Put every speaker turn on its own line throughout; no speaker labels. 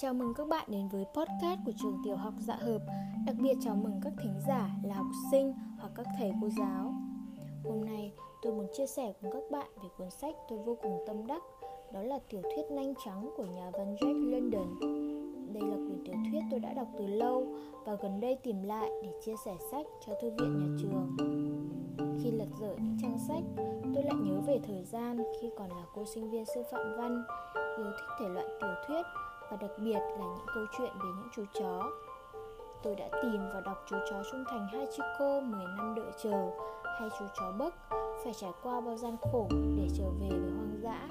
Chào mừng các bạn đến với podcast của trường tiểu học Dạ Hợp. Đặc biệt chào mừng các thính giả là học sinh hoặc các thầy cô giáo. Hôm nay tôi muốn chia sẻ cùng các bạn về cuốn sách tôi vô cùng tâm đắc. Đó là tiểu thuyết Nanh Trắng của nhà văn Jack London. Đây là quyển tiểu thuyết tôi đã đọc từ lâu và gần đây tìm lại để chia sẻ sách cho thư viện nhà trường. Khi lật dở những trang sách, tôi lại nhớ về thời gian khi còn là cô sinh viên sư phạm văn. Yêu thích thể loại tiểu thuyết và đặc biệt là những câu chuyện về những chú chó. Tôi đã tìm và đọc chú chó trung thành Hachiko 10 năm đợi chờ hay chú chó bấc phải trải qua bao gian khổ để trở về với hoang dã.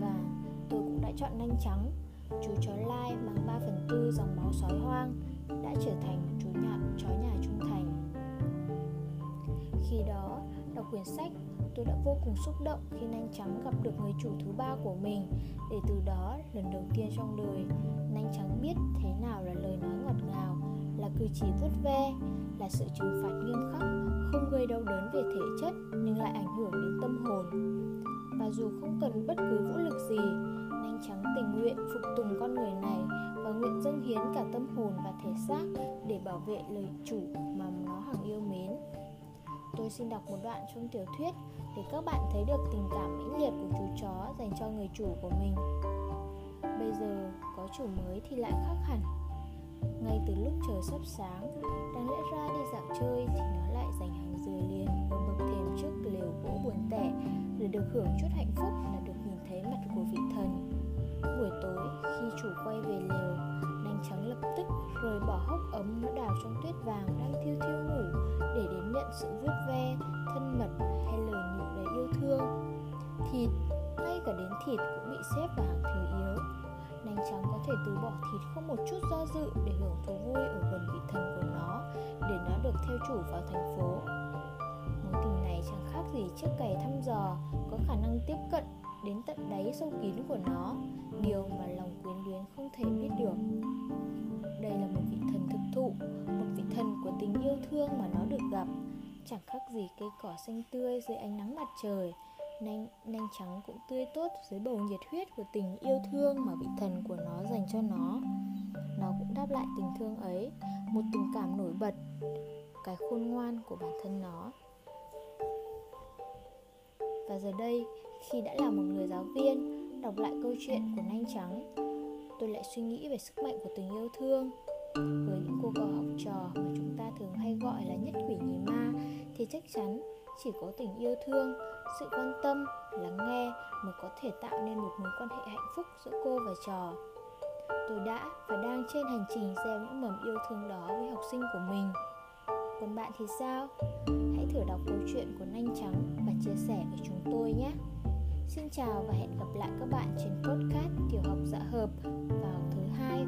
Và tôi cũng đã chọn nanh trắng, chú chó lai mang 3 phần tư dòng máu sói hoang đã trở thành chú nhà chó nhà trung thành. Khi đó, đọc quyển sách, tôi đã vô cùng xúc động khi Nanh Trắng gặp được người chủ thứ ba của mình để từ đó lần đầu tiên trong đời Nanh Trắng biết thế nào là lời nói ngọt ngào, là cử chỉ vuốt ve, là sự trừng phạt nghiêm khắc, không gây đau đớn về thể chất nhưng lại ảnh hưởng đến tâm hồn. Và dù không cần bất cứ vũ lực gì, Nanh Trắng tình nguyện phục tùng con người này và nguyện dâng hiến cả tâm hồn và thể xác để bảo vệ lời chủ mà nó hằng yêu mến. Tôi xin đọc một đoạn trong tiểu thuyết để các bạn thấy được tình cảm mãnh liệt của chú chó dành cho người chủ của mình. Bây giờ có chủ mới thì lại khác hẳn. Ngay từ lúc trời sắp sáng, đáng lẽ ra đi dạo chơi thì nó lại dành hàng giờ liền ở bậc thềm trước lều gỗ buồn tẻ để được hưởng chút hạnh phúc là được nhìn thấy mặt của vị thần. Buổi tối khi chủ quay về lều, trắng lập tức rời bỏ hốc ấm nó đào trong tuyết vàng đang thiêu thiêu ngủ để đến nhận sự vuốt ve, thân mật hay lời nhủ đầy yêu thương. Thịt, ngay cả đến thịt cũng bị xếp vào hàng thứ yếu. nành trắng có thể từ bỏ thịt không một chút do dự để hưởng thú vui ở gần vị thần của nó, để nó được theo chủ vào thành phố. Mối tình này chẳng khác gì chiếc cày thăm dò, có khả năng tiếp cận đến tận đáy sâu kín của nó, điều mà lòng quyến luyến không thể biết được. Đây là một vị thần thực thụ, một vị thần của tình yêu thương mà nó được gặp, chẳng khác gì cây cỏ xanh tươi dưới ánh nắng mặt trời, nanh, nanh trắng cũng tươi tốt dưới bầu nhiệt huyết của tình yêu thương mà vị thần của nó dành cho nó. Nó cũng đáp lại tình thương ấy, một tình cảm nổi bật, cái khôn ngoan của bản thân nó. Và giờ đây, khi đã là một người giáo viên, đọc lại câu chuyện của Nanh Trắng, tôi lại suy nghĩ về sức mạnh của tình yêu thương. Với những cô cậu học trò mà chúng ta thường hay gọi là nhất quỷ nhì ma, thì chắc chắn chỉ có tình yêu thương, sự quan tâm, lắng nghe mới có thể tạo nên một mối quan hệ hạnh phúc giữa cô và trò. Tôi đã và đang trên hành trình gieo những mầm yêu thương đó với học sinh của mình. Còn bạn thì sao? Hãy thử đọc câu chuyện của Nanh Trắng và chia sẻ với chúng tôi nhé. Xin chào và hẹn gặp lại các bạn trên podcast Tiểu học dạ hợp vào thứ hai